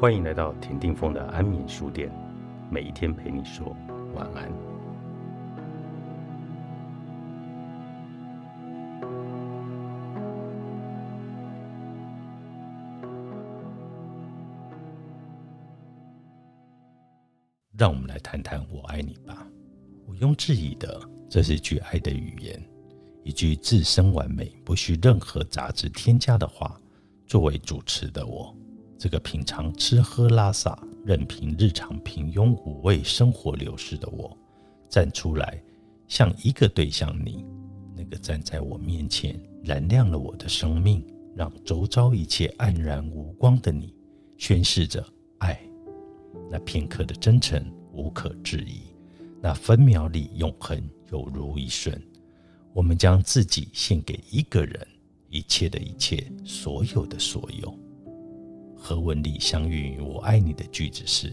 欢迎来到田定峰的安眠书店，每一天陪你说晚安。让我们来谈谈“我爱你”吧。毋庸置疑的，这是句爱的语言，一句自身完美、不需任何杂质添加的话。作为主持的我，这个平常吃喝拉撒，任凭日常平庸无味生活流逝的我，站出来，像一个对象你，那个站在我面前，燃亮了我的生命，让周遭一切黯然无光的你，宣示着爱。那片刻的真诚无可置疑，那分秒里永恒有如一瞬。我们将自己献给一个人，一切的一切，所有的所有。和文里相遇“我爱你”的句子是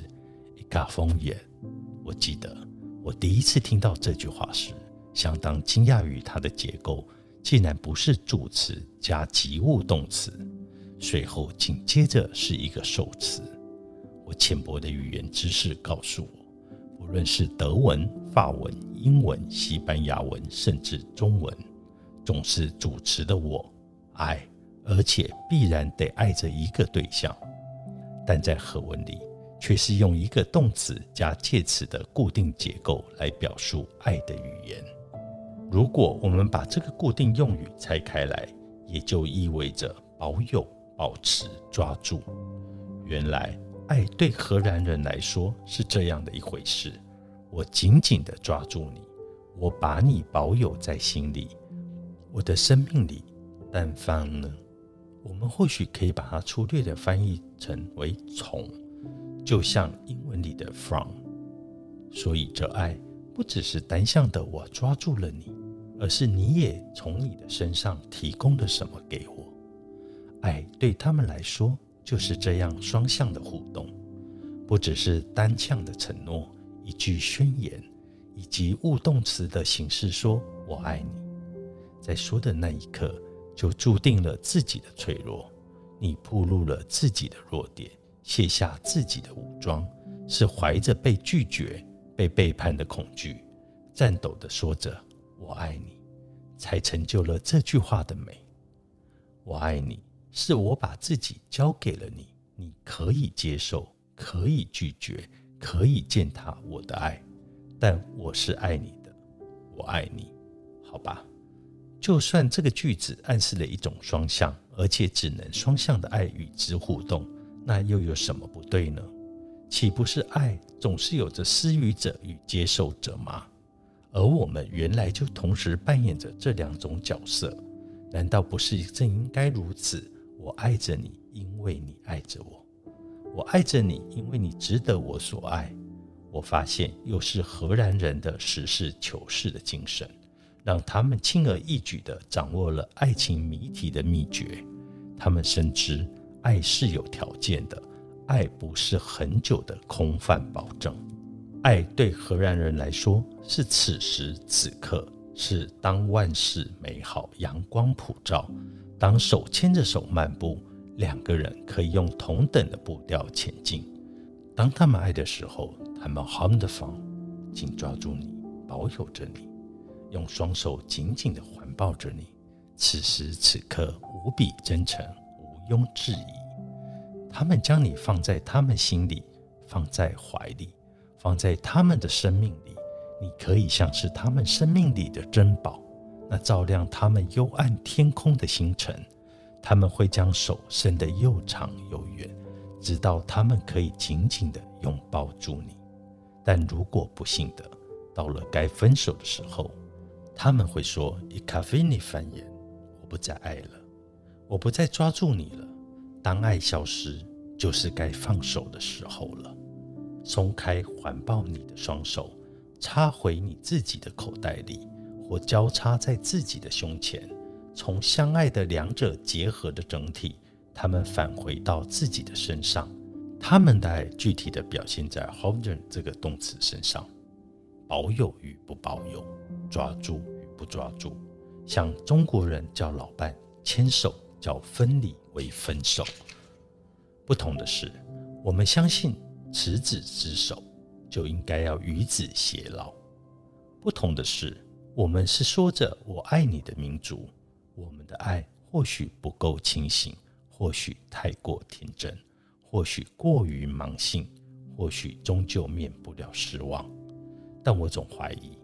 一嘎风眼。我记得我第一次听到这句话时，相当惊讶于它的结构竟然不是助词加及物动词，随后紧接着是一个受词。我浅薄的语言知识告诉我，不论是德文、法文、英文、西班牙文，甚至中文，总是主词的我爱，而且必然得爱着一个对象。但在和文里，却是用一个动词加介词的固定结构来表述爱的语言。如果我们把这个固定用语拆开来，也就意味着保有、保持、抓住。原来。爱对荷兰人来说是这样的一回事：我紧紧地抓住你，我把你保有在心里，我的生命里。但凡呢？我们或许可以把它粗略地翻译成为“从”，就像英文里的 “from”。所以，这爱不只是单向的，我抓住了你，而是你也从你的身上提供了什么给我。爱对他们来说。就是这样双向的互动，不只是单向的承诺，一句宣言，以及物动词的形式说“我爱你”。在说的那一刻，就注定了自己的脆弱，你暴露了自己的弱点，卸下自己的武装，是怀着被拒绝、被背叛的恐惧，颤抖的说着“我爱你”，才成就了这句话的美。我爱你。是我把自己交给了你，你可以接受，可以拒绝，可以践踏我的爱，但我是爱你的，我爱你，好吧？就算这个句子暗示了一种双向，而且只能双向的爱与之互动，那又有什么不对呢？岂不是爱总是有着施予者与接受者吗？而我们原来就同时扮演着这两种角色，难道不是正应该如此？我爱着你，因为你爱着我；我爱着你，因为你值得我所爱。我发现，又是荷兰人的实事求是的精神，让他们轻而易举地掌握了爱情谜题的秘诀。他们深知，爱是有条件的，爱不是很久的空泛保证。爱对荷兰人来说，是此时此刻，是当万事美好，阳光普照。当手牵着手漫步，两个人可以用同等的步调前进。当他们爱的时候，他们 h 的方，紧抓住你，保有着你，用双手紧紧地环抱着你。此时此刻，无比真诚，毋庸置疑。他们将你放在他们心里，放在怀里，放在他们的生命里。你可以像是他们生命里的珍宝。那照亮他们幽暗天空的星辰，他们会将手伸得又长又远，直到他们可以紧紧地拥抱住你。但如果不幸的到了该分手的时候，他们会说：“以卡菲尼繁言，我不再爱了，我不再抓住你了。当爱消失，就是该放手的时候了。松开环抱你的双手，插回你自己的口袋里。”或交叉在自己的胸前，从相爱的两者结合的整体，他们返回到自己的身上。他们的爱具体的表现在 ‘holden’ 这个动词身上，保有与不保有，抓住与不抓住。像中国人叫老伴牵手，叫分离为分手。不同的是，我们相信执子之手，就应该要与子偕老。不同的是，我们是说着“我爱你”的民族，我们的爱或许不够清醒，或许太过天真，或许过于盲信，或许终究免不了失望。但我总怀疑，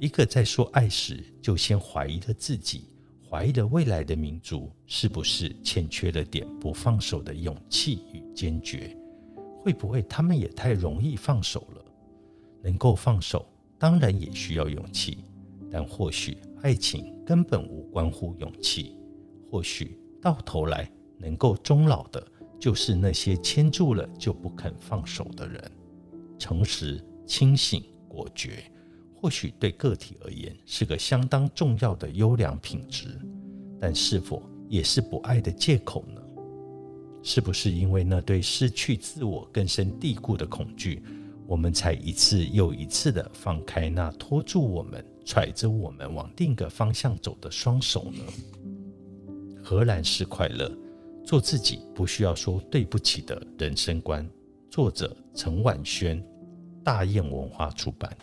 一个在说爱时就先怀疑了自己、怀疑了未来的民族，是不是欠缺了点不放手的勇气与坚决？会不会他们也太容易放手了？能够放手，当然也需要勇气，但或许爱情根本无关乎勇气。或许到头来，能够终老的，就是那些牵住了就不肯放手的人。诚实、清醒、果决，或许对个体而言是个相当重要的优良品质，但是否也是不爱的借口呢？是不是因为那对失去自我根深蒂固的恐惧，我们才一次又一次的放开那拖住我们、揣着我们往另一个方向走的双手呢？荷兰式快乐，做自己不需要说对不起的人生观。作者：陈婉萱，大雁文化出版。